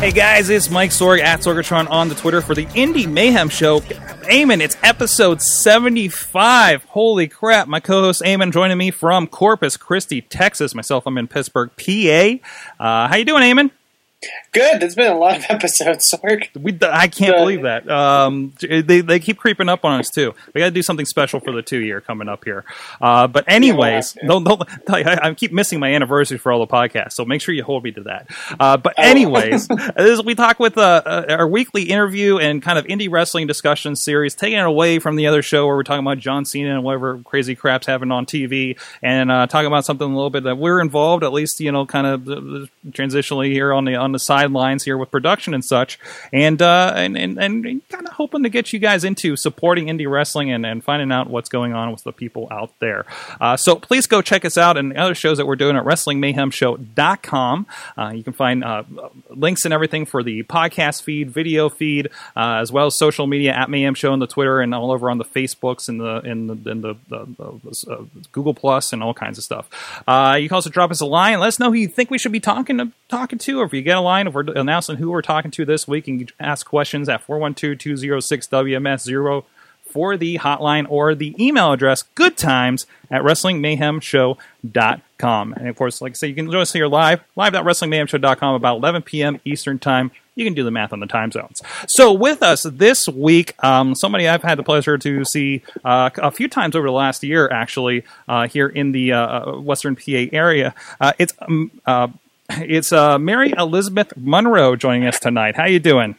Hey guys, it's Mike Sorg at Sorgatron on the Twitter for the Indie Mayhem Show. Eamon, it's episode 75. Holy crap. My co-host Eamon joining me from Corpus Christi, Texas. Myself, I'm in Pittsburgh, PA. Uh, how you doing, Eamon? Good. There's been a lot of episodes, Sorg. We, I can't believe that. Um, they, they keep creeping up on us too. We got to do something special for the two year coming up here. Uh, but anyways, Yeah. don't, don't, I, I keep missing my anniversary for all the podcasts, so make sure you hold me to that. Uh, but Oh. anyways, this is, we talk with uh, uh, our weekly interview and kind of indie wrestling discussion series, taking it away from the other show where we're talking about John Cena and whatever crazy crap's happening on TV, and uh, talking about something a little bit that we're involved, at least you know, kind of uh, transitionally here on the on the sidelines here with production and such, and uh, and and, and kind of hoping to get you guys into supporting indie wrestling and, and finding out what's going on with the people out there. Uh, so please go check us out and the other shows that we're doing at WrestlingMayhemShow.com. Uh, you can find uh, links and everything for the podcast feed, video feed, uh, as well as social media at Mayhem Show on the Twitter and all over on the Facebooks and the in the, in the, the, uh, Google Plus and all kinds of stuff. Uh, you can also drop us a line. Let us know who you think we should be talking to, talking to, or if you get line, if we're announcing who we're talking to this week, and you ask questions at 412-206-WMS0 for the hotline or the email address good times at wrestlingmayhemshow.com. And of course, like I say, you can join us here live, live.wrestlingmayhemshow.com about 11 p.m. Eastern Time. You can do the math on the time zones. So, with us this week, um, somebody I've had the pleasure to see uh, a few times over the last year, actually, uh, here in the uh, Western PA area. Uh, it's um, uh, it's uh, Mary Elizabeth Monroe joining us tonight. How you doing?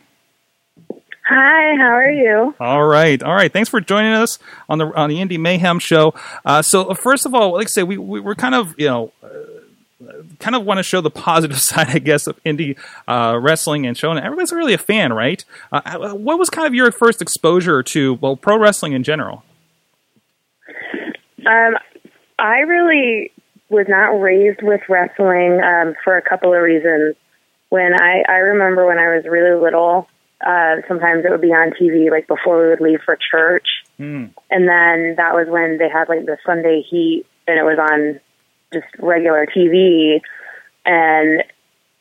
Hi, how are you? All right, all right. Thanks for joining us on the on the Indie Mayhem show. Uh, so uh, first of all, like I say, we, we we're kind of you know. Uh, Kind of want to show the positive side, I guess, of indie uh, wrestling and showing everybody's really a fan, right? Uh, what was kind of your first exposure to well pro wrestling in general? Um, I really was not raised with wrestling um, for a couple of reasons. When I, I remember when I was really little, uh, sometimes it would be on TV, like before we would leave for church. Hmm. And then that was when they had like the Sunday Heat, and it was on just regular TV. And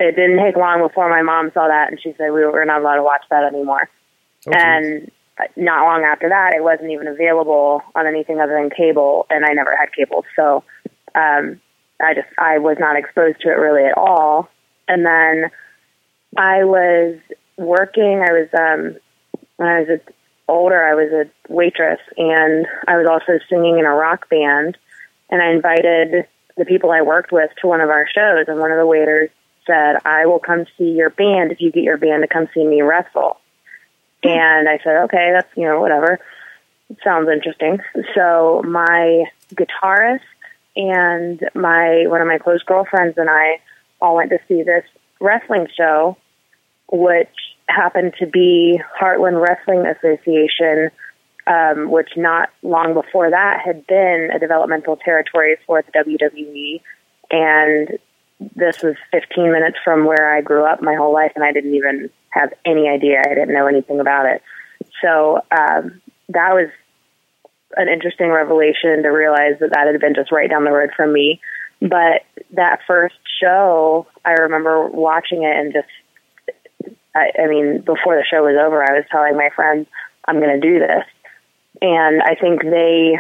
it didn't take long before my mom saw that, and she said we were not allowed to watch that anymore. Oh, and not long after that, it wasn't even available on anything other than cable, and I never had cable, so um, I just I was not exposed to it really at all. And then I was working. I was um, when I was older. I was a waitress, and I was also singing in a rock band. And I invited the people I worked with to one of our shows, and one of the waiters said, "I will come see your band if you get your band to come see me wrestle." And I said, okay, that's, you know, whatever. It Sounds interesting. So my guitarist and my, one of my close girlfriends and I all went to see this wrestling show, which happened to be Heartland Wrestling Association, um, which not long before that had been a developmental territory for the WWE. And this was 15 minutes from where I grew up my whole life, and I didn't even have any idea. I didn't know anything about it. So um, that was an interesting revelation to realize that that had been just right down the road from me. But that first show, I remember watching it and just, I, I mean, before the show was over, I was telling my friends, I'm going to do this. And I think they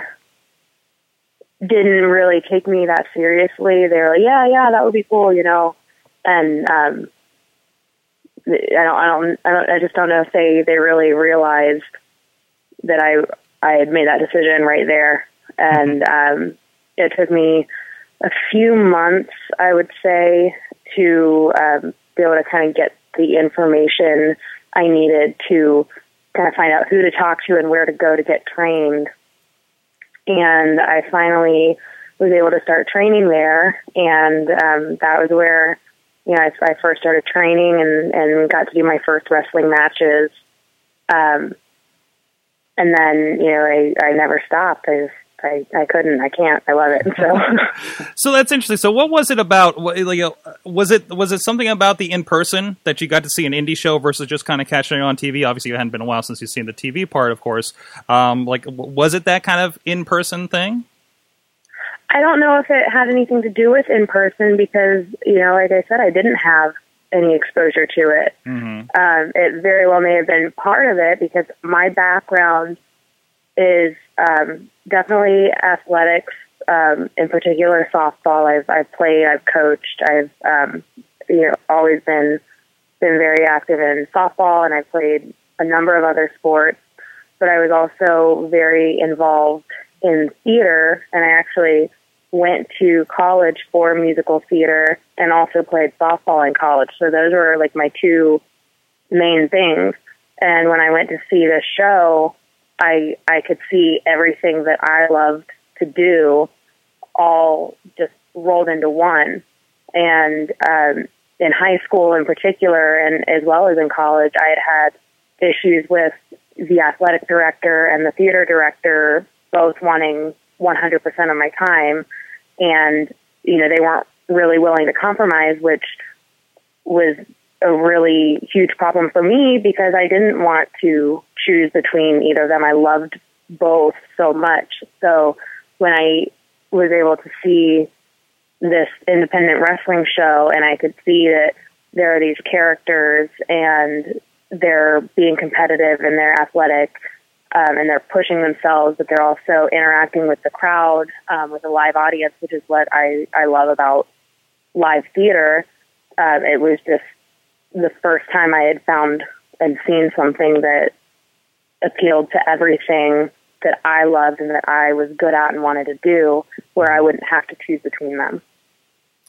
didn't really take me that seriously. They were like, yeah, yeah, that would be cool, you know. And um, I don't, I don't, I don't, I just don't know if they they really realized that I I had made that decision right there. And um, it took me a few months, I would say, to um, be able to kind of get the information I needed to kind of find out who to talk to and where to go to get trained and I finally was able to start training there, and um, that was where you know I, I first started training and and got to do my first wrestling matches. Um, and then you know I I never stopped. I just I, I couldn't. I can't. I love it. So, So that's interesting. So what was it about? Like, uh, was it was it something about the in person that you got to see an indie show versus just kind of catching it on TV? Obviously, it hadn't been a while since you've seen the TV part, of course. Um, like, was it that kind of in person thing? I don't know if it had anything to do with in person because, you know, like I said, I didn't have any exposure to it. Mm-hmm. Um, it very well may have been part of it because my background is um, definitely athletics, um, in particular softball. I've, I've played, I've coached, I've um, you know always been been very active in softball, and I've played a number of other sports. But I was also very involved in theater, and I actually went to college for musical theater and also played softball in college. So those were like my two main things. And when I went to see this show, I I could see everything that I loved to do all just rolled into one. And um, in high school, in particular, and as well as in college, I had had issues with the athletic director and the theater director both wanting 100% of my time, and you know they weren't really willing to compromise, which was a really huge problem for me because I didn't want to choose between either of them. I loved both so much. So when I was able to see this independent wrestling show and I could see that there are these characters and they're being competitive and they're athletic um, and they're pushing themselves, but they're also interacting with the crowd, um, with a live audience, which is what I, I love about live theater. Um, it was just the first time I had found and seen something that appealed to everything that I loved and that I was good at and wanted to do, where I wouldn't have to choose between them.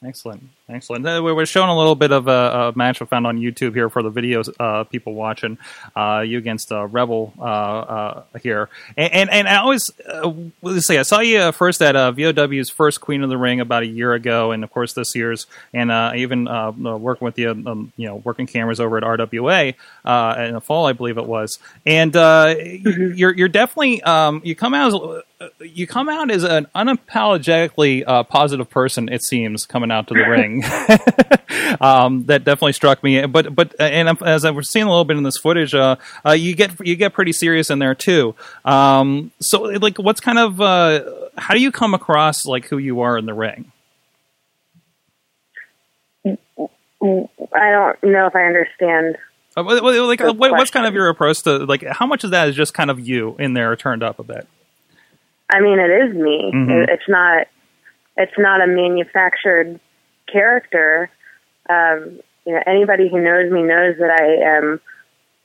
Excellent, excellent. Uh, we're showing a little bit of a, a match I found on YouTube here for the videos uh, people watching. Uh, you against uh, Rebel uh, uh, here, and and, and I always uh, let's see. I saw you first at uh, VOW's first Queen of the Ring about a year ago, and of course this year's, and uh, even working with you, um, you know, working cameras over at RWA uh, in the fall, I believe it was. And uh, you're you're definitely um, you come out as you come out as an unapologetically uh, positive person. It seems coming out to the ring. um, that definitely struck me. But but uh, and as I was seeing a little bit in this footage, uh, uh, you get you get pretty serious in there too. Um, so like, what's kind of uh, how do you come across like who you are in the ring? I don't know if I understand. Uh, like, what, what's kind of your approach to like how much of that is just kind of you in there turned up a bit? I mean, it is me. Mhm. It's not. It's not a manufactured character. Um, you know, anybody who knows me knows that I am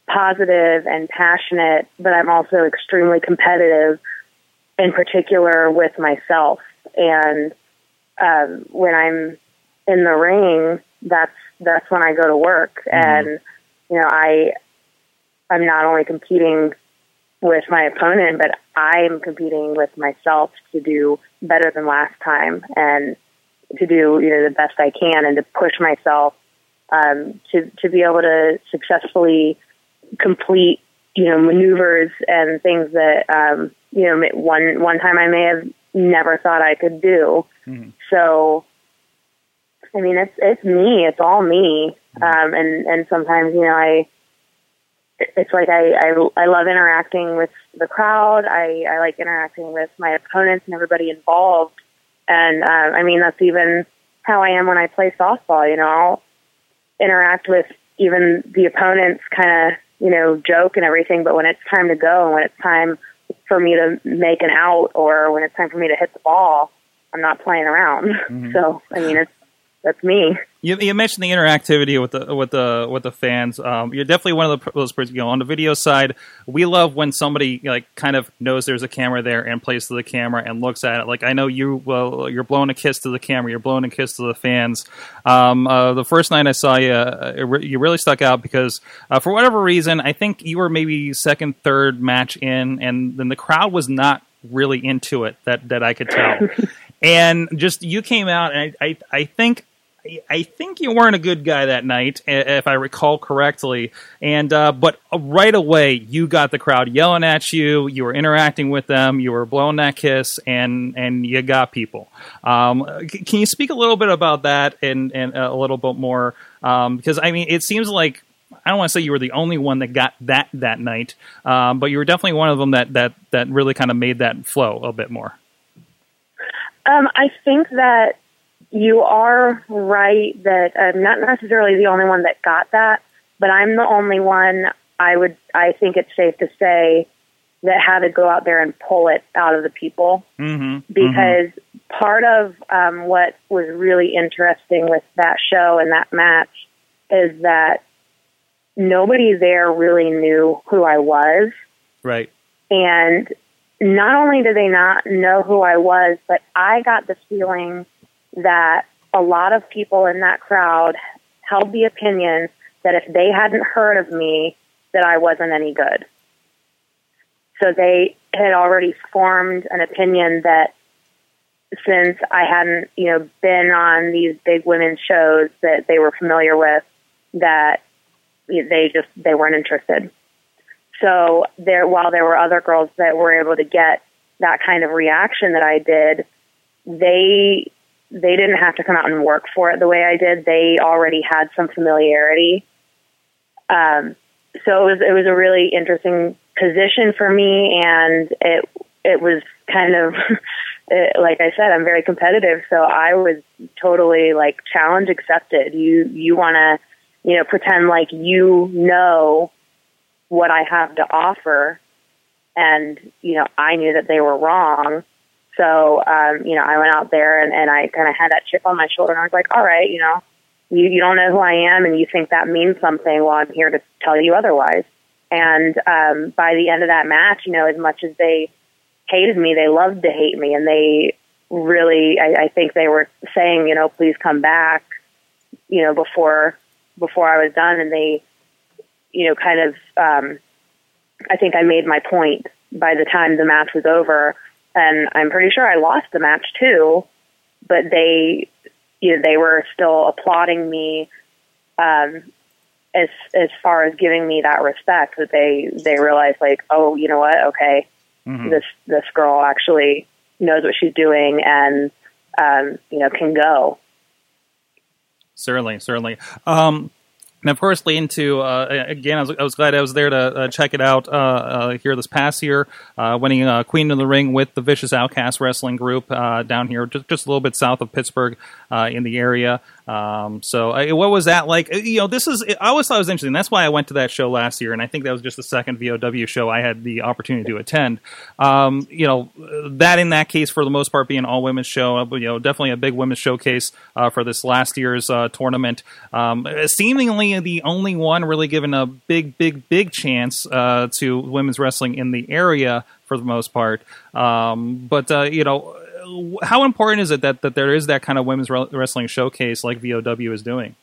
positive and passionate, but I'm also extremely competitive, in particular with myself. And um, when I'm in the ring, that's that's when I go to work. And you know, I I'm not only competing with my opponent, but I'm competing with myself to do better than last time and to do you know the best I can and to push myself um, to to be able to successfully complete you know maneuvers and things that um, you know one one time I may have never thought I could do. Mhm. So I mean it's it's me, it's all me, um, and and sometimes you know I it's like I, I I love interacting with the crowd. I I like interacting with my opponents and everybody involved. And uh, I mean that's even how I am when I play softball. You know, I'll interact with even the opponents, kind of you know joke and everything. But when it's time to go and when it's time for me to make an out or when it's time for me to hit the ball, I'm not playing around. So I mean it's that's me. You, you mentioned the interactivity with the with the with the fans. Um, you're definitely one of the, those persons. You know, on the video side, we love when somebody like kind of knows there's a camera there and plays to the camera and looks at it. Like I know you, well, you're blowing a kiss to the camera. You're blowing a kiss to the fans. Um, uh, the first night I saw you, uh, re- you really stuck out because uh, for whatever reason, I think you were maybe second, third match in, and then the crowd was not really into it. That that I could tell. and just you came out, and I, I, I think I think you weren't a good guy that night, if I recall correctly. And uh, but right away, you got the crowd yelling at you. You were interacting with them. You were blowing that kiss, and and you got people. Um, can you speak a little bit about that and and a little bit more? Um, because I mean, it seems like I don't want to say you were the only one that got that that night, um, but you were definitely one of them that that that really kind of made that flow a bit more. Um, I think that you are right that I'm not necessarily the only one that got that, but I'm the only one. I would. I think it's safe to say that had to go out there and pull it out of the people mm-hmm. because mm-hmm. part of um, what was really interesting with that show and that match is that nobody there really knew who I was. Right. And not only did they not know who I was, but I got the feeling that a lot of people in that crowd held the opinion that if they hadn't heard of me, that I wasn't any good. So they had already formed an opinion that since I hadn't, you know, been on these big women's shows that they were familiar with, that they just they weren't interested. So there, while there were other girls that were able to get that kind of reaction that I did, they they didn't have to come out and work for it the way I did. They already had some familiarity. Um, so it was it was a really interesting position for me, and it it was kind of it, like I said, I'm very competitive, so I was totally like challenge accepted. You you want to you know, pretend like you know what I have to offer. And, you know, I knew that they were wrong. So, um, you know, I went out there and, and I kind of had that chip on my shoulder and I was like, all right, you know, you, you don't know who I am and you think that means something. Well, I'm here to tell you otherwise. And, um, by the end of that match, you know, as much as they hated me, they loved to hate me and they really, I, I think they were saying, you know, please come back, you know, before before I was done, and they, you know, kind of. Um, I think I made my point by the time the match was over, and I'm pretty sure I lost the match too. But they, you know, they were still applauding me, um, as as far as giving me that respect that they they realized like, oh, you know what, okay, mm-hmm. this this girl actually knows what she's doing and um, you know can go. Certainly, certainly. Um, and of course, leading to uh, again, I was, I was, glad I was there to uh, check it out uh, uh here this past year, uh, winning uh, Queen of the Ring with the Vicious Outcast Wrestling Group down here, just, just a little bit south of Pittsburgh in the area. Um, so, what was that like? You know, this is I always thought it was interesting. That's why I went to that show last year, and I think that was just the second VOW show I had the opportunity to attend. Um, you know, that in that case, for the most part, being all women's show, you know, definitely a big women's showcase for this last year's tournament. Um, seemingly the only one really given a big, big, big chance uh, to women's wrestling in the area for the most part. Um, but uh, you know, how important is it that that there is that kind of women's wrestling showcase like VOW is doing?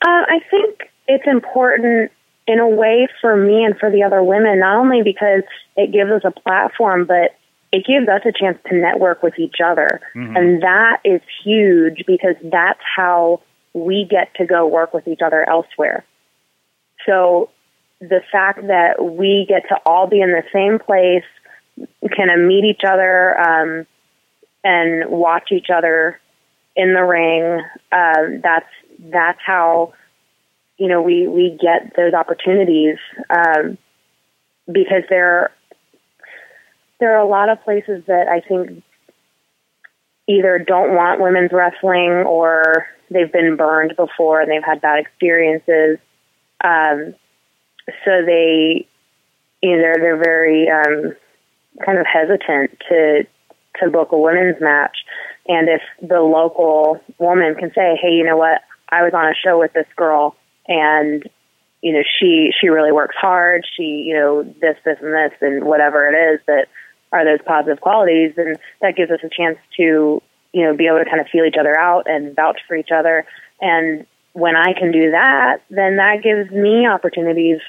Uh, I think it's important in a way for me and for the other women, not only because it gives us a platform, but it gives us a chance to network with each other. Mm-hmm. And that is huge because that's how we get to go work with each other elsewhere. So the fact that we get to all be in the same place, kind of meet each other, um, and watch each other in the ring, uh, that's that's how you know we we get those opportunities um, because there there are a lot of places that I think either don't want women's wrestling or they've been burned before and they've had bad experiences. Um, so they, you know, they're, they're very um, kind of hesitant to to book a women's match. And if the local woman can say, "Hey, you know what? I was on a show with this girl, and you know, she she really works hard. She, you know, this, this, and this, and whatever it is that are those positive qualities, and that gives us a chance to you know, be able to kind of feel each other out and vouch for each other. And when I can do that, then that gives me opportunities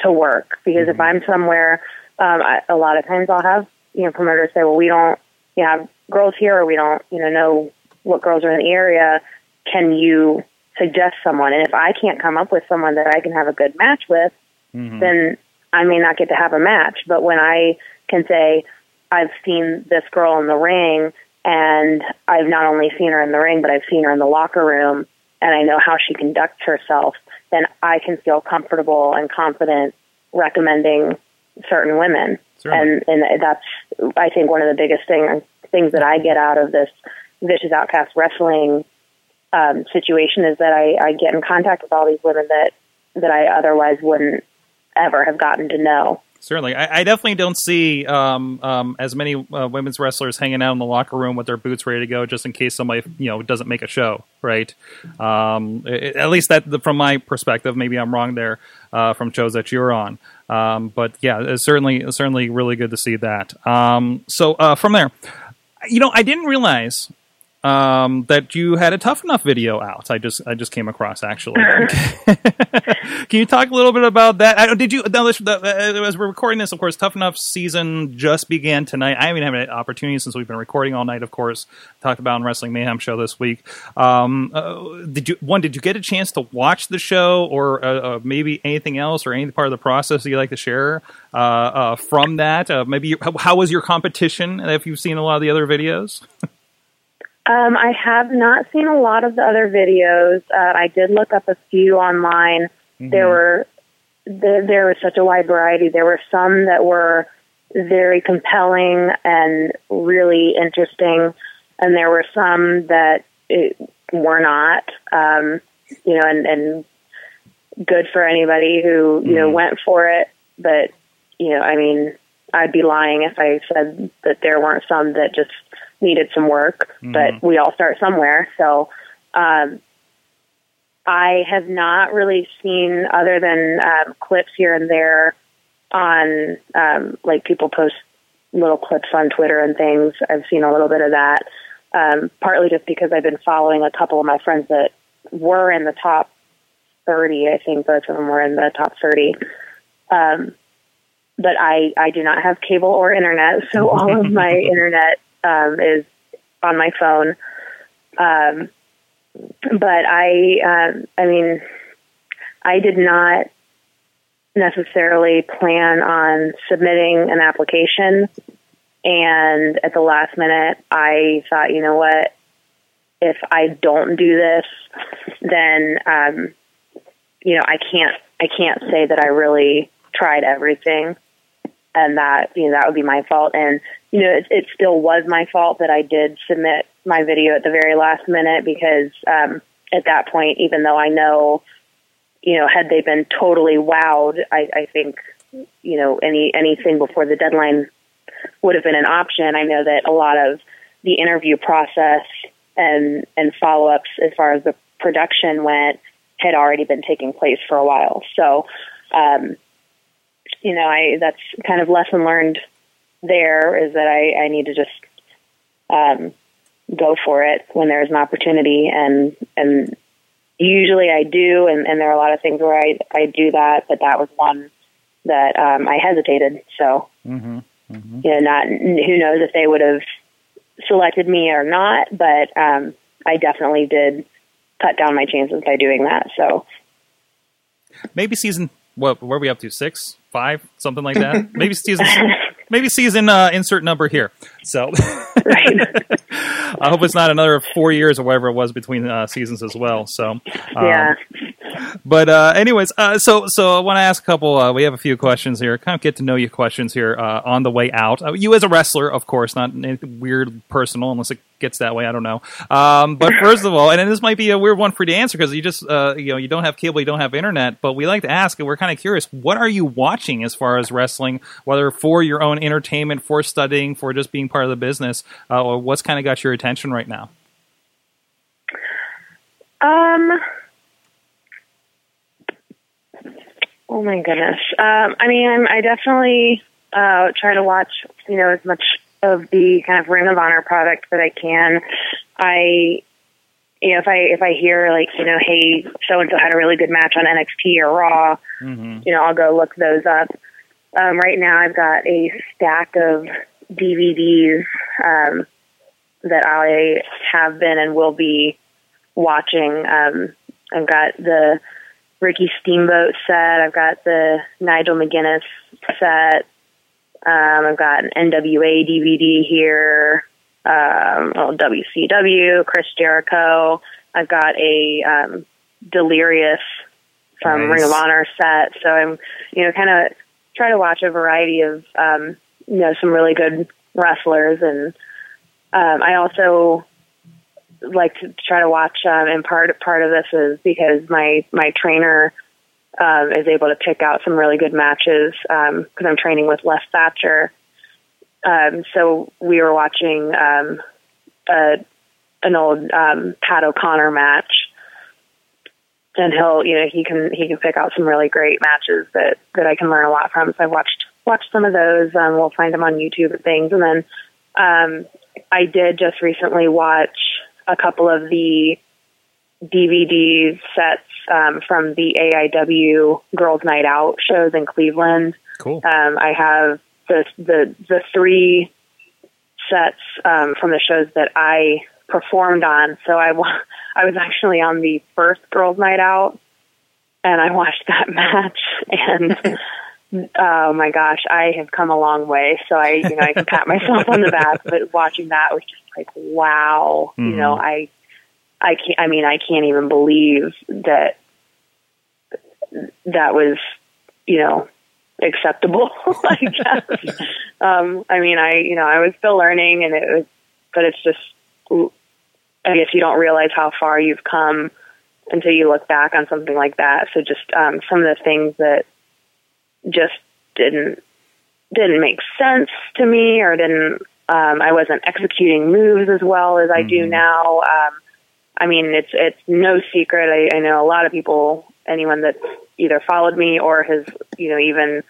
to work. Because mm-hmm. if I'm somewhere, um, I, a lot of times I'll have, you know, promoters say, well, we don't you know, have girls here or we don't, you know, know what girls are in the area. Can you suggest someone? And if I can't come up with someone that I can have a good match with, Mhm. then I may not get to have a match. But when I can say, I've seen this girl in the ring, and I've not only seen her in the ring, but I've seen her in the locker room, and I know how she conducts herself, then I can feel comfortable and confident recommending certain women. Certainly. And and that's I think one of the biggest thing things that I get out of this vicious outcast wrestling um, situation is that I, I get in contact with all these women that that I otherwise wouldn't ever have gotten to know. Certainly, I, I definitely don't see um, um, as many uh, women's wrestlers hanging out in the locker room with their boots ready to go, just in case somebody you know doesn't make a show, right? Um, i- at least that from my perspective. Maybe I'm wrong there uh, from shows that you're on, um, but yeah, it's certainly certainly really good to see that. Um, so uh, from there, you know, I didn't realize um, that you had a tough enough video out. I just I just came across actually. Can you talk a little bit about that? I, did you? Now, the, uh, as we're recording this, of course, Tough Enough season just began tonight. I haven't had an opportunity since we've been recording all night. Of course, talked about on Wrestling Mayhem show this week. Um, uh, did you one? Did you get a chance to watch the show, or uh, uh, maybe anything else, or any part of the process that you like to share uh, uh, from that? Uh, maybe how was your competition? If you've seen a lot of the other videos. Um, I have not seen a lot of the other videos. Uh, I did look up a few online. There were there, there was such a wide variety. There were some that were very compelling and really interesting, and there were some that it, were not. Um, you know, and, and good for anybody who you know went for it. But you know, I mean, I'd be lying if I said that there weren't some that just needed some work. But we all start somewhere, so. Um, I have not really seen other than um, clips here and there on um, like people post little clips on Twitter and things. I've seen a little bit of that, um, partly just because I've been following a couple of my friends that were in the top 30. I think both of them were in the top 30. Um, but I, I do not have cable or internet, so all of my internet um, is on my phone. Um, but I, um, I mean, I did not necessarily plan on submitting an application. And at the last minute, I thought, you know what? If I don't do this, then, um, you know, I can't, I can't say that I really tried everything and that, you know, that would be my fault. And, you know, it, it still was my fault that I did submit my video at the very last minute because, um, at that point, even though I know, you know, had they been totally wowed, I, I think, you know, any anything before the deadline would have been an option. I know that a lot of the interview process and and follow ups as far as the production went had already been taking place for a while. So, um, you know, I that's kind of lesson learned. There is that I, I need to just um, go for it when there's an opportunity, and and usually I do, and, and there are a lot of things where I I do that, but that was one that um, I hesitated. So, Mm-hmm. you know, not who knows if they would have selected me or not, but um, I definitely did cut down my chances by doing that. So, maybe season what where are we up to six five something like that maybe season maybe season uh, insert number here. So i hope it's not another four years or whatever it was between uh, seasons as well. So um, yeah. But uh, anyways uh, so so i want to ask a couple uh, we have a few questions here kind of get to know you questions here uh, on the way out uh, you as a wrestler of course not anything weird personal unless it gets that way i don't know um, but first of all and this might be a weird one for you to answer because you just uh, you know you don't have cable you don't have internet but we like to ask and we're kind of curious what are you watching as far as wrestling whether for your own entertainment for studying for just being part of the business or what's kind of got your attention right now Um. Oh my goodness. Um, I mean, I'm, I definitely uh, try to watch, you know, as much of the kind of Ring of Honor product that I can. I, you know, if I if I hear like, you know, hey, so and so had a really good match on NXT or Raw, mm-hmm. you know, I'll go look those up. Um, right now, I've got a stack of DVDs um, that I have been and will be watching. Um, I've got the Ricky Steamboat set. I've got the Nigel McGuinness set. Um, I've got an NWA DVD here. Um, well, WCW, Chris Jericho. I've got a um, Delirious from Nice. Ring of Honor set. So I'm, you know, kind of try to watch a variety of, um, you know, some really good wrestlers, and um, I also like to try to watch. Um, and part part of this is because my my trainer um, is able to pick out some really good matches because I'm training with Les Thatcher. Um, so we were watching um, a, an old um, Pat O'Connor match, and he'll you know he can he can pick out some really great matches that that I can learn a lot from. So I've watched watched some of those. Um, we'll find them on YouTube and things, and then um, I did just recently watch a couple of the DVD sets um, from the AIW Girls Night Out shows in Cleveland. Cool. Um, I have the the the three sets um, from the shows that I performed on. So I wa- I was actually on the first Girls Night Out, and I watched that match, and oh my gosh, I have come a long way. So I you know I can pat myself on the back, but watching that was just like wow, you know I I can't. I mean I can't even believe that that was you know acceptable, I guess. um, I mean, I, you know, I was still learning and it was, but it's just, I guess you don't realize how far you've come until you look back on something like that. So just, um, some of the things that just didn't, didn't make sense to me or didn't, um, I wasn't executing moves as well as I do now. Um, I mean, it's, it's no secret. I, I know a lot of people, anyone that's either followed me or has, you know, even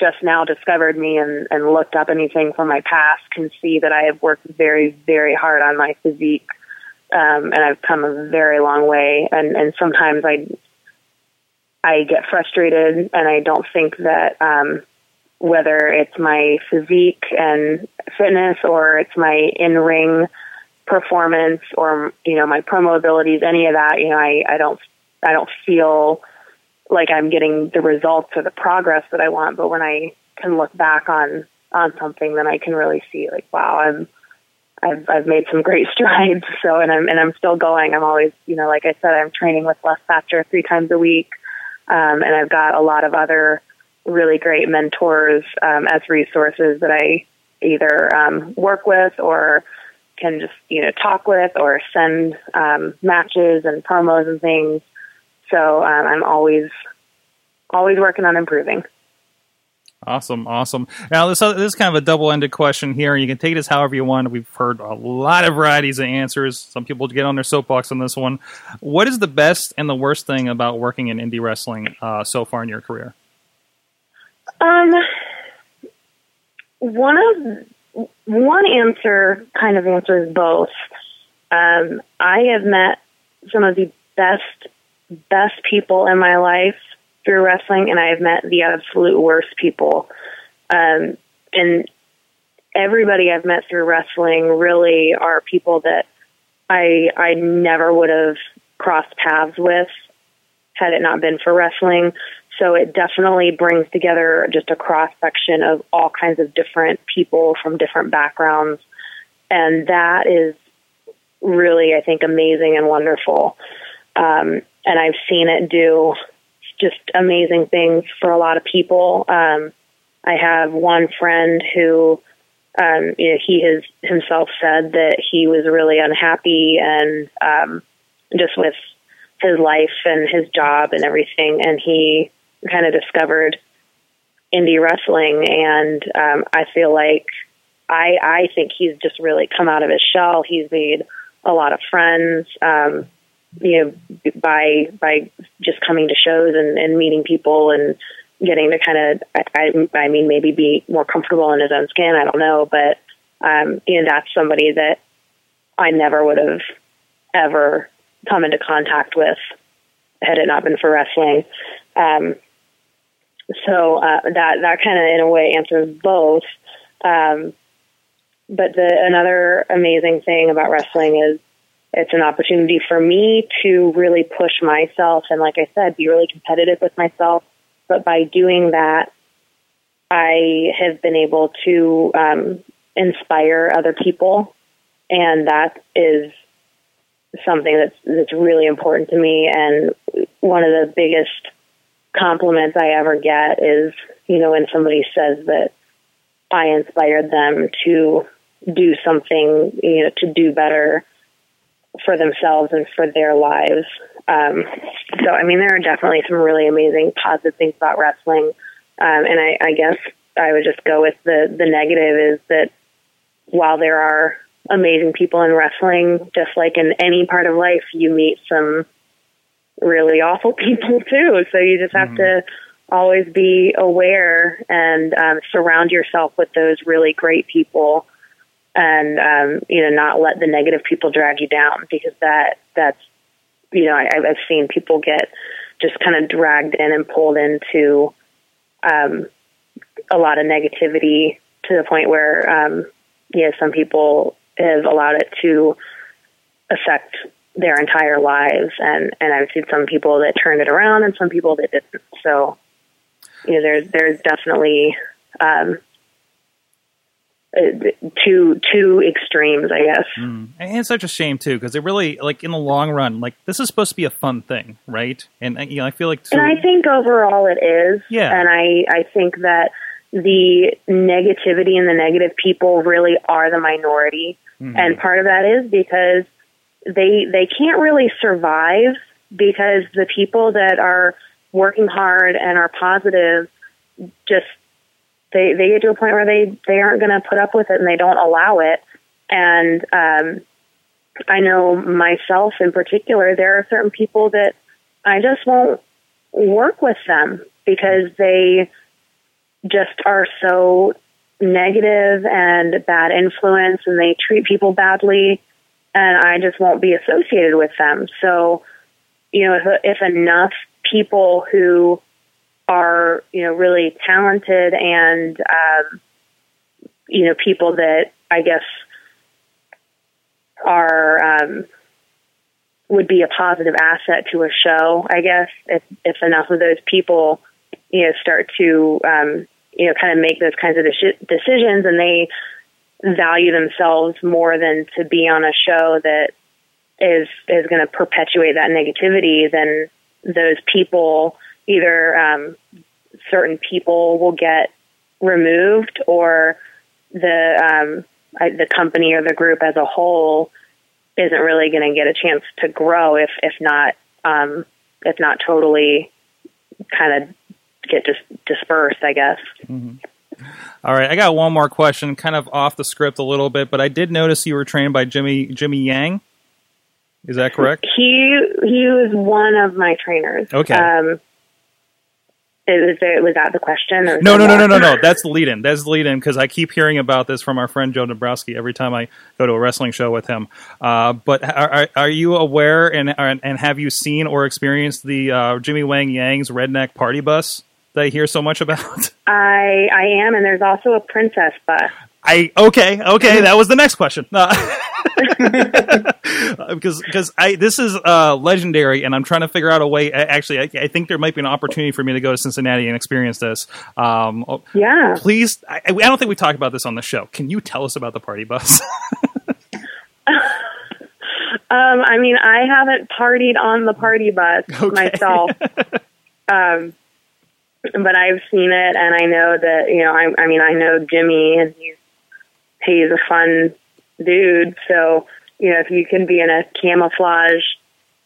just now discovered me and, and looked up anything from my past can see that I have worked very, very hard on my physique. Um, and I've come a very long way. And, and sometimes I, I get frustrated and I don't think that, um, whether it's my physique and fitness or it's my in ring performance or, you know, my promo abilities, any of that, you know, I, I don't, I don't feel like I'm getting the results or the progress that I want. But when I can look back on, on something, then I can really see like, wow, I'm, I've, I've made some great strides. So, and I'm, and I'm still going. I'm always, you know, like I said, I'm training with Les Thatcher three times a week. Um, and I've got a lot of other really great mentors, um, as resources that I either, um, work with or can just, you know, talk with or send, um, matches and promos and things. So, um, I'm always, always working on improving. Awesome, awesome. Now this this is kind of a double ended question here. You can take this however you want. We've heard a lot of varieties of answers. Some people get on their soapbox on this one. What is the best and the worst thing about working in indie wrestling uh, so far in your career? Um, one of one answer kind of answers both. Um, I have met some of the best best people in my life through wrestling, and I have met the absolute worst people. Um, and everybody I've met through wrestling really are people that I I never would have crossed paths with had it not been for wrestling. So it definitely brings together just a cross section of all kinds of different people from different backgrounds. And that is really, I think, amazing and wonderful. Um, and I've seen it do just amazing things for a lot of people. Um, I have one friend who, um, you know, he has himself said that he was really unhappy and um, just with his life and his job and everything, and he kind of discovered indie wrestling, and um, I feel like I I think he's just really come out of his shell. He's made a lot of friends, um, you know, by by just coming to shows and, and meeting people and getting to kind of I, I mean maybe be more comfortable in his own skin. I don't know, but um, you know that's somebody that I never would have ever come into contact with had it not been for wrestling. Um, so uh, that that kind of in a way answers both. Um, but the another amazing thing about wrestling is it's an opportunity for me to really push myself and like I said, be really competitive with myself. But by doing that, I have been able to um, inspire other people, and that is something that's that's really important to me. And one of the biggest compliments I ever get is, you know, when somebody says that I inspired them to do something, you know, to do better for themselves and for their lives. Um, so, I mean, there are definitely some really amazing positive things about wrestling. Um, and I, I guess I would just go with the, the negative is that while there are amazing people in wrestling, just like in any part of life, you meet some really awful people too. So you just have mm-hmm. to always be aware and um, surround yourself with those really great people and um, you know not let the negative people drag you down because that that's you know I, I've seen people get just kind of dragged in and pulled into um, a lot of negativity to the point where um, you know some people have allowed it to affect their entire lives. And and I've seen some people that turned it around and some people that didn't. So you know there's there's definitely um, two two extremes, I guess. Mm. And it's such a shame too, because it really like in the long run, like this is supposed to be a fun thing, right? And you know, I feel like, and I think overall it is. Yeah, and I I think that the negativity and the negative people really are the minority, mm-hmm. and part of that is because they they can't really survive because the people that are working hard and are positive just they they get to a point where they they aren't going to put up with it and they don't allow it. And um, I know myself in particular, there are certain people that I just won't work with them because they just are so negative and bad influence and they treat people badly and I just won't be associated with them. So, you know, if, if enough people who are you know really talented and um, you know people that I guess are um, would be a positive asset to a show. I guess if if enough of those people you know start to um, you know kind of make those kinds of decisions and they value themselves more than to be on a show that is is going to perpetuate that negativity, then those people either um, certain people will get removed or the um, the company or the group as a whole isn't really going to get a chance to grow if if not um, if not totally kind of get dis- dispersed, I guess. Mm-hmm. All right, I got one more question, kind of off the script a little bit, but I did notice you were trained by Jimmy Jimmy Yang. Is that correct? He he was one of my trainers. Okay. Um, was, there, was that the question? no, no, no, no, no, no. That's the lead in. That's the lead in because I keep hearing about this from our friend Joe Dombrowski every time I go to a wrestling show with him. Uh, but are, are, you aware and and have you seen or experienced the uh, Jimmy Wang Yang's redneck party bus that I hear so much about? I I am, and there's also a princess bus. I okay, okay. That was the next question. Because because I this is uh, legendary, and I'm trying to figure out a way. Actually, I, I, think there might be an opportunity for me to go to Cincinnati and experience this. Um, oh, yeah, please. I, I, don't think we talked about this on the show. Can you tell us about the party bus? um, I mean, I haven't partied on the party bus okay. myself. um, but I've seen it, and I know that you know. I, I mean, I know Jimmy, and he's he's a fun dude. So, you know, if you can be in a camouflage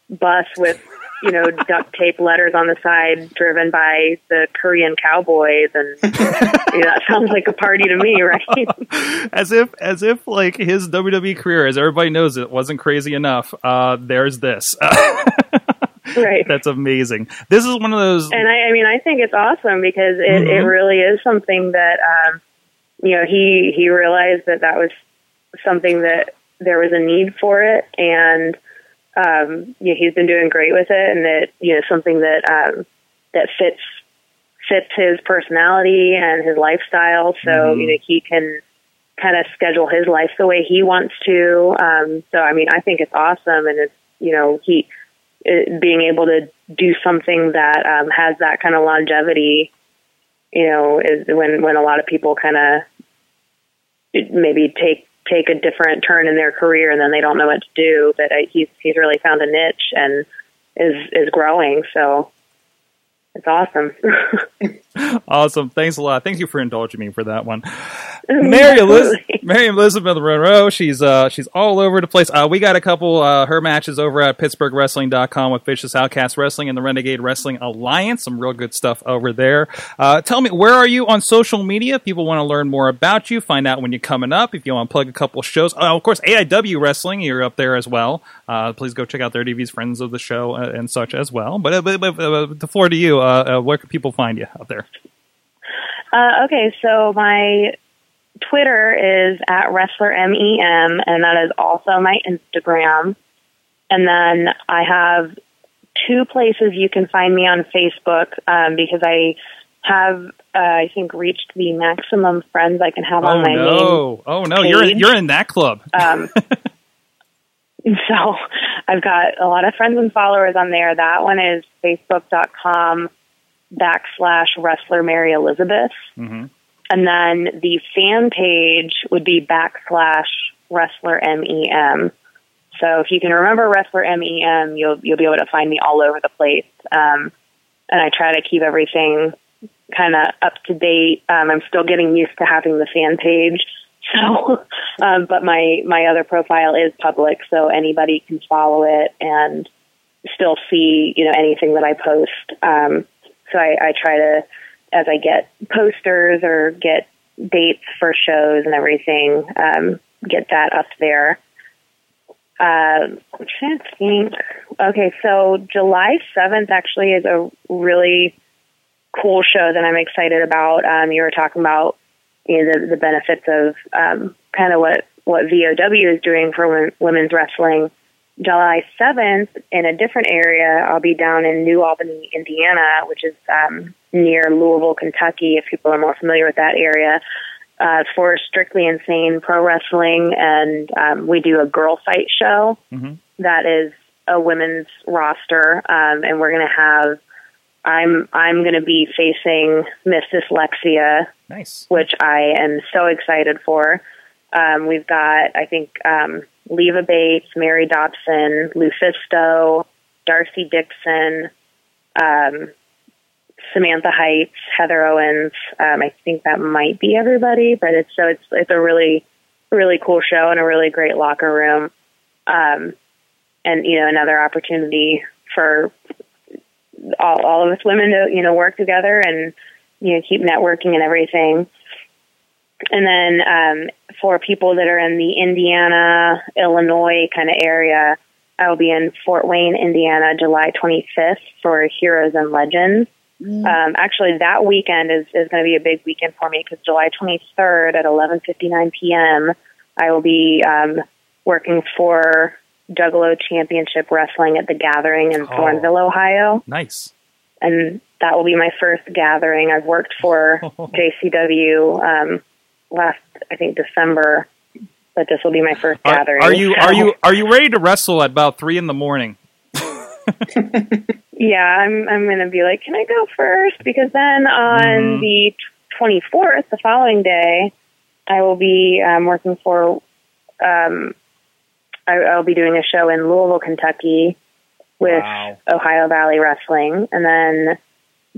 bus with, you know, duct tape letters on the side driven by the Korean cowboys and you know, that sounds like a party to me, right? as if as if like his WWE career, as everybody knows it, wasn't crazy enough. Uh there's this. right. That's amazing. This is one of those And I, I mean I think it's awesome because it, mm-hmm. it really is something that um you know, he he realized that that was something that there was a need for it, and um, yeah, he's been doing great with it, and that you know something that um, that fits fits his personality and his lifestyle. So mm-hmm. you know he can kind of schedule his life the way he wants to. Um, so, I mean, I think it's awesome, and it's you know he it, being able to do something that um, has that kind of longevity. You know, is when when a lot of people kind of maybe take take a different turn in their career and then they don't know what to do. But I, he's he's really found a niche and is is growing. So it's awesome. awesome. Thanks a lot. Thank you for indulging me for that one. Mary Elizabeth, Mary Elizabeth Monroe. She's uh, she's all over the place. Uh, we got a couple uh, her matches over at PittsburghWrestling.com with Vicious Outcast Wrestling and the Renegade Wrestling Alliance. Some real good stuff over there. Uh, tell me, where are you on social media? People want to learn more about you, find out when you're coming up. If you want to plug a couple shows, oh, of course, AIW Wrestling. You're up there as well. Uh, please go check out their DV's friends of the show uh, and such as well. But, but, but the floor to you. Where can people find you out there? okay, so my Twitter is at wrestler mem, and that is also my Instagram. And then I have two places you can find me on Facebook um, because I have, uh, I think, reached the maximum friends I can have oh, on my no. name. Oh no, you're in, you're in that club. Um, so I've got a lot of friends and followers on there. That one is facebook.com backslash wrestler Mary Elizabeth. Mm-hmm. And then the fan page would be backslash wrestler MEM. So if you can remember wrestler MEM, you'll you'll be able to find me all over the place. Um, and I try to keep everything kind of up to date. Um, I'm still getting used to having the fan page. So, um, but my my other profile is public, so anybody can follow it and still see you know anything that I post. Um, so I, I try to as I get posters or get dates for shows and everything, um, get that up there. Uh, I'm trying to think. Okay, so July 7th actually is a really cool show that I'm excited about. Um, you were talking about you know, the, the benefits of um, kind of what, what VOW is doing for women's wrestling. July 7th, in a different area, I'll be down in New Albany, Indiana, which is um, near Louisville, Kentucky, if people are more familiar with that area, uh, for Strictly Insane Pro Wrestling. And um, we do a girl fight show mm-hmm. that is a women's roster. Um, and we're going to have, I'm, I'm going to be facing Miss Dyslexia, nice. which I am so excited for. Um, we've got, I think, um, Leva Bates, Mary Dobson, Lufisto, Darcy Dixon, um, Samantha Heights, Heather Owens. Um, I think that might be everybody, but it's so it's it's a really really cool show and a really great locker room, um, and you know another opportunity for all all of us women to you know work together and you know keep networking and everything. And then um, for people that are in the Indiana, Illinois kind of area, I will be in Fort Wayne, Indiana, July 25th for Heroes and Legends. Mm. Um, actually, that weekend is, is going to be a big weekend for me because July 23rd at 11:59 p.m. I will be um, working for Juggalo Championship Wrestling at the Gathering in oh, Thornville, Ohio. Nice. And that will be my first gathering. I've worked for JCW um, last, I think, December, but this will be my first are, gathering. Are you are you are you ready to wrestle at about three in the morning? yeah, I'm I'm going to be like, can I go first? Because then on mm-hmm. the 24th, the following day, I will be um, working for. Um, I, I'll be doing a show in Louisville, Kentucky, with wow. Ohio Valley Wrestling, and then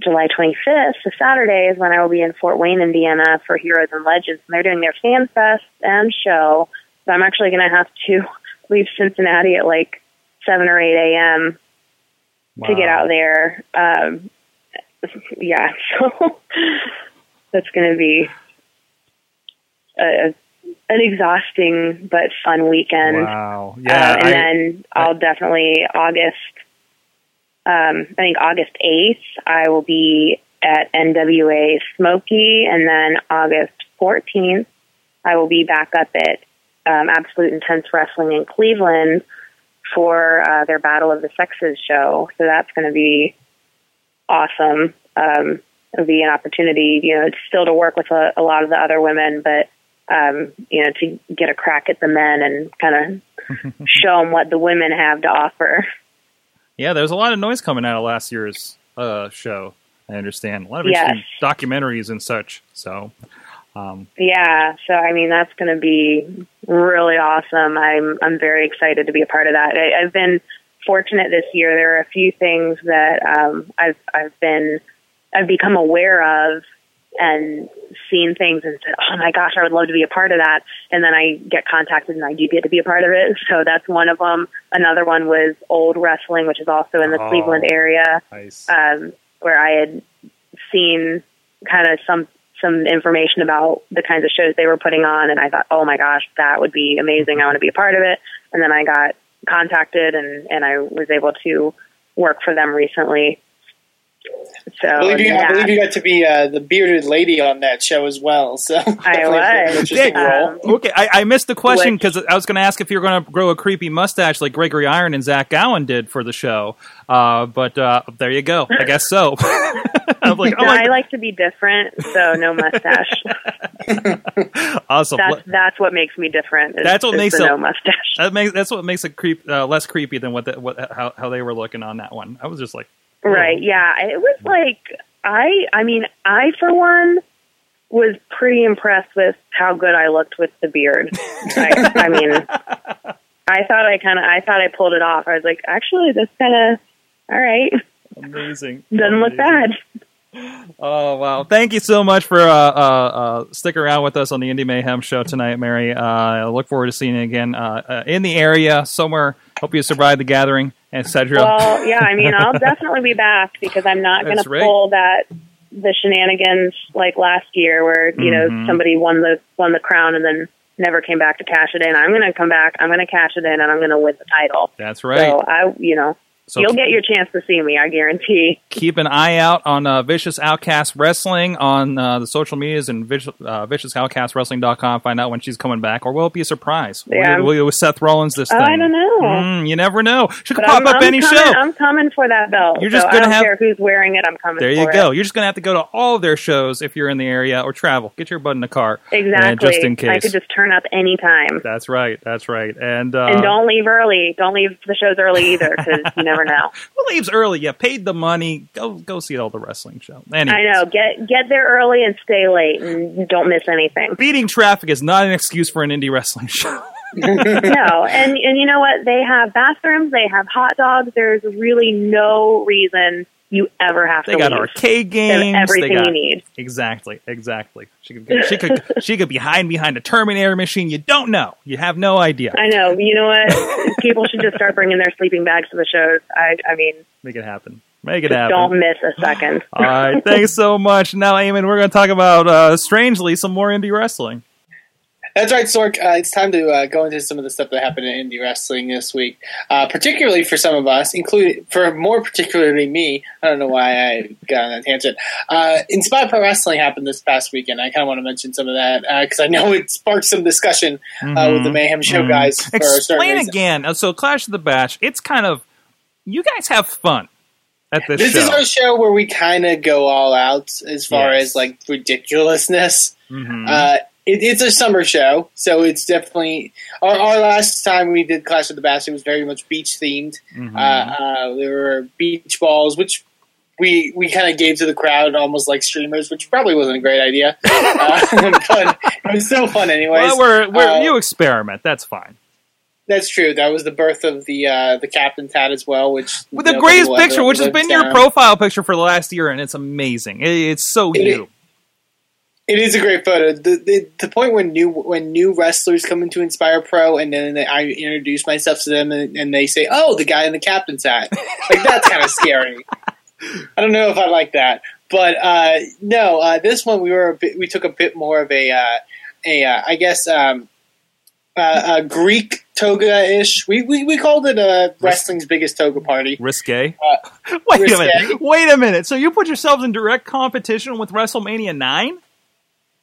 July 25th, the Saturday, is when I will be in Fort Wayne, Indiana for Heroes and Legends. And they're doing their fan fest and show. So I'm actually going to have to leave Cincinnati at like 7 or 8 a.m. Wow. to get out there. Um, yeah, so that's going to be a, an exhausting but fun weekend. Wow. Yeah. Uh, and I, then I'll definitely August um, I think August 8th, I will be at NWA Smoky, and then August 14th, I will be back up at um, Absolute Intense Wrestling in Cleveland for uh, their Battle of the Sexes show. So that's going to be awesome. Um, it'll be an opportunity, you know, it's still to work with a, a lot of the other women, but um, you know, to get a crack at the men and kind of show them what the women have to offer. Yeah, there was a lot of noise coming out of last year's uh, show. I understand a lot of Yes. documentaries and such. So, um, Yeah, so I mean that's going to be really awesome. I'm I'm very excited to be a part of that. I, I've been fortunate this year. There are a few things that um, I've I've been I've become aware of and seen things and said, "Oh my gosh, I would love to be a part of that." And then I get contacted and I do get to be a part of it. So that's one of them. Another one was old wrestling, which is also in the Oh. Cleveland area nice. um, where I had seen kind of some some information about the kinds of shows they were putting on, and I thought, oh my gosh, that would be amazing. I want to be a part of it. And then I got contacted, and and I was able to work for them recently. So I believe you, I believe you got to be uh, the bearded lady on that show as well. So I was. an interesting Um. Okay, I, I missed the question because I was going to ask if you're going to grow a creepy mustache like Gregory Iron and Zach Gowen did for the show. Uh, but uh, there you go. I guess so. I'm like, oh no, my, I like to be different, so no mustache. awesome. That's that's what makes me different. Is, That's what is makes the it- no mustache. That makes that's what makes it creep uh, less creepy than what the, what how how they were looking on that one. I was just like, Right. Yeah. It was like I. I mean, I for one was pretty impressed with how good I looked with the beard. I, I mean, I thought I kind of. I thought I pulled it off. I was like, actually, this kind of. All right, amazing. doesn't look bad. Oh wow! Thank you so much for uh, uh, uh, sticking around with us on the Indie Mayhem show tonight, Mary. Uh, I look forward to seeing you again uh, uh, in the area somewhere. Hope you survive the gathering, etc. Well, yeah. I mean, I'll definitely be back because I'm not going to right. pull that the shenanigans like last year, where you Mhm. know somebody won the won the crown and then never came back to cash it in. I'm going to come back. I'm going to cash it in, and I'm going to win the title. That's right. So I, you know, So you'll get your chance to see me. I guarantee. keep an eye out on uh, Vicious Outcast Wrestling on uh, the social medias and vicious, uh, viciousoutcastwrestling.com. Find out when she's coming back, or will it be a surprise? Will Yeah. will you with Seth Rollins this Oh, thing? I don't know. Mm, you never know. She could But pop I'm, up I'm any coming, show. I'm coming for that belt. You're just so gonna don't have- care who's wearing it. I'm coming. There you go. It. You're just going to have to go to all of their shows if you're in the area or travel. Get your butt in the car. Exactly. And just in case. I could just turn up anytime. That's right. That's right. And, uh, and don't leave early. Don't leave the shows early either, because you never know. who leaves early? You paid the money. Go go see all the wrestling show. Anyways, I know. Get get there early and stay late, and don't miss anything. Beating traffic is not an excuse for an indie wrestling show. no, and and you know what? They have bathrooms. They have hot dogs. There's really no reason you ever have They to got leave. arcade They games. everything they got, you need. Exactly, exactly. She could, she could, she could be hiding behind a Terminator machine. You don't know. You have no idea. I know. You know what? People should just start bringing their sleeping bags to the shows. I, I mean, Make it happen. Make it happen. don't miss a second. All right. Thanks so much. Now, Eamon, we're going to talk about, uh, strangely, some more indie wrestling. That's right, Sork. Uh, it's time to uh, go into some of the stuff that happened in indie wrestling this week, uh, particularly for some of us, including for more particularly me. I don't know why I got on that tangent. Uh, Inspire Pro Wrestling happened this past weekend. I kind of want to mention some of that because I know it sparked some discussion uh, with the Mayhem Show Mhm. guys. For Explain again. Uh, So, Clash of the Bash, it's kind of, you guys have fun at this, This show. is our show where we kind of go all out as far Yes. as like ridiculousness. Mhm. Uh, it, it's a summer show, so it's definitely our, our last time we did Clash of the. It was very much beach themed. Mhm. Uh, uh, there were beach balls, which we we kind of gave to the crowd almost like streamers, which probably wasn't a great idea, uh, but it was still fun anyways. well, we're, we're, uh, you experiment. That's fine. That's true. That was the birth of the uh, the captain's hat as well, which With the greatest picture, which has been your profile picture for the last year, and it's amazing. It, it's so It you. It is a great photo. The, the the point when new when new wrestlers come into Inspire Pro, and then they, I introduce myself to them, and, and they say, "Oh, the guy in the captain's hat." Like that's kind of scary. I don't know if I like that, but uh, no. Uh, this one we were a bit, we took a bit more of a uh, a uh, I guess um, uh, a Greek toga ish. We, we we called it uh, wrestling's biggest toga party. Risque. Uh, Wait risque. a minute. Wait a minute. So you put yourselves in direct competition with WrestleMania 9?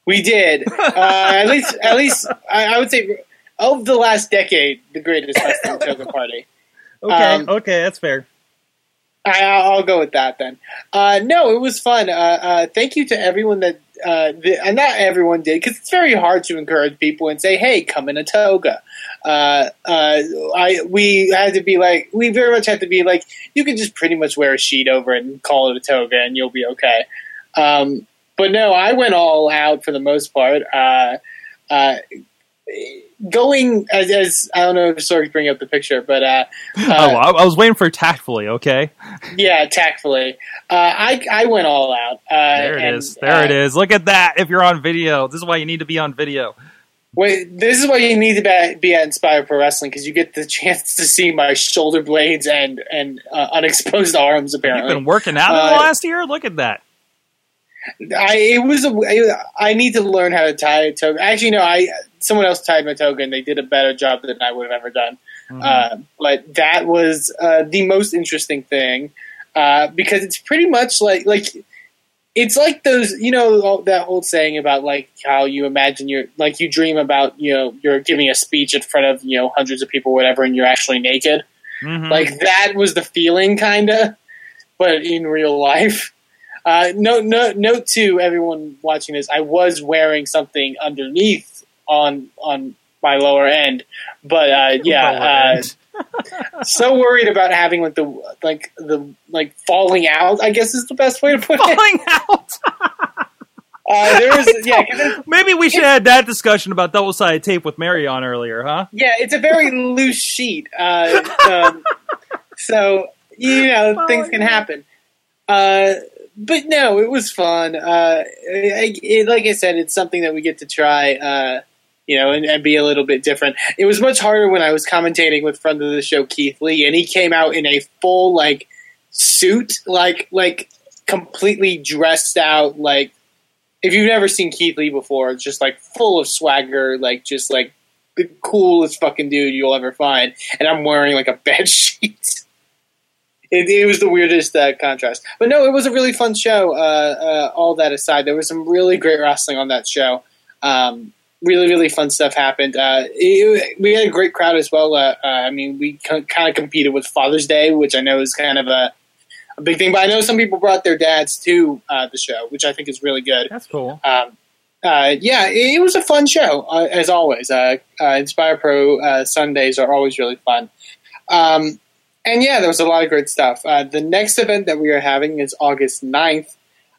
We did. Uh, at least, at least, I, I would say of the last decade, the greatest wrestling toga party. Okay, Um, okay, that's fair. I, I'll go with that then. Uh, no, it was fun. Uh, uh, thank you to everyone that uh, the, and not everyone did because it's very hard to encourage people and say, "Hey, come in a toga." Uh, uh, I we had to be like, we very much had to be like, you can just pretty much wear a sheet over it and call it a toga, and you'll be okay. Um, but no, I went all out for the most part. Uh, uh, going as, as I don't know if Sorg bring up the picture, but uh, oh, I, I was waiting for tactfully. Okay, yeah, tactfully. Uh, I I went all out. Uh, there it and, is. There uh, it is. Look at that. If you're on video, this is why you need to be on video. Wait, this is why you need to be, be at Inspire Pro Wrestling because you get the chance to see my shoulder blades and and uh, unexposed arms. Apparently, You've been working out in the Uh, last year. Look at that. I it was a, I need to learn how to tie a toga. Actually, no, I someone else tied my toga and they did a better job than I would have ever done. Mhm. Uh, but that was uh, the most interesting thing uh, because it's pretty much like like it's like those you know all, that old saying about like how you imagine you're like you dream about you know you're giving a speech in front of you know hundreds of people whatever and you're actually naked Mhm. like that was the feeling kind of but in real life uh, no no note to everyone watching this. I was wearing something underneath on on my lower end but uh, yeah uh, so worried about having like the like the like falling out i guess is the best way to put it. Falling out. uh, there yeah Maybe we should have had that discussion about double sided tape with Mary on earlier, huh? yeah it's a very loose sheet uh, um, so you know things can happen. Uh, but no it was fun uh, I, it, like i said it's something that we get to try uh, you know, and, and be a little bit different. It was much harder when I was commentating with friend of the show Keith Lee, and he came out in a full like suit, like like completely dressed out. Like if you've never seen Keith Lee before, it's just like full of swagger, like just like the coolest fucking dude you'll ever find. And I'm wearing like a bed sheet. It, it was the weirdest uh, contrast, but no, it was a really fun show. Uh, uh, all that aside, there was some really great wrestling on that show. Um, really, really fun stuff happened. Uh, it, we had a great crowd as well. Uh, uh, I mean, we kind of competed with Father's Day, which I know is kind of a, a big thing. But I know some people brought their dads to uh, the show, which I think is really good. That's cool. Um, uh, yeah, it, it was a fun show uh, as always. Uh, uh, Inspire Pro uh, Sundays are always really fun. Um, and yeah, there was a lot of great stuff. Uh, the next event that we are having is August 9th.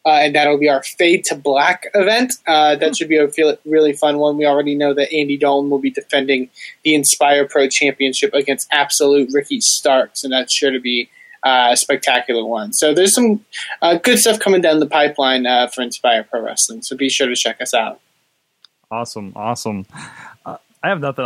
Uh, and that'll be our Fade to Black event. Uh, that should be a really fun one. We already know that Andy Dalton will be defending the Inspire Pro Championship against Absolute Ricky Starks, and that's sure to be uh, a spectacular one. So there's some uh, good stuff coming down the pipeline uh, for Inspire Pro Wrestling. So be sure to check us out. Awesome. Awesome. I have nothing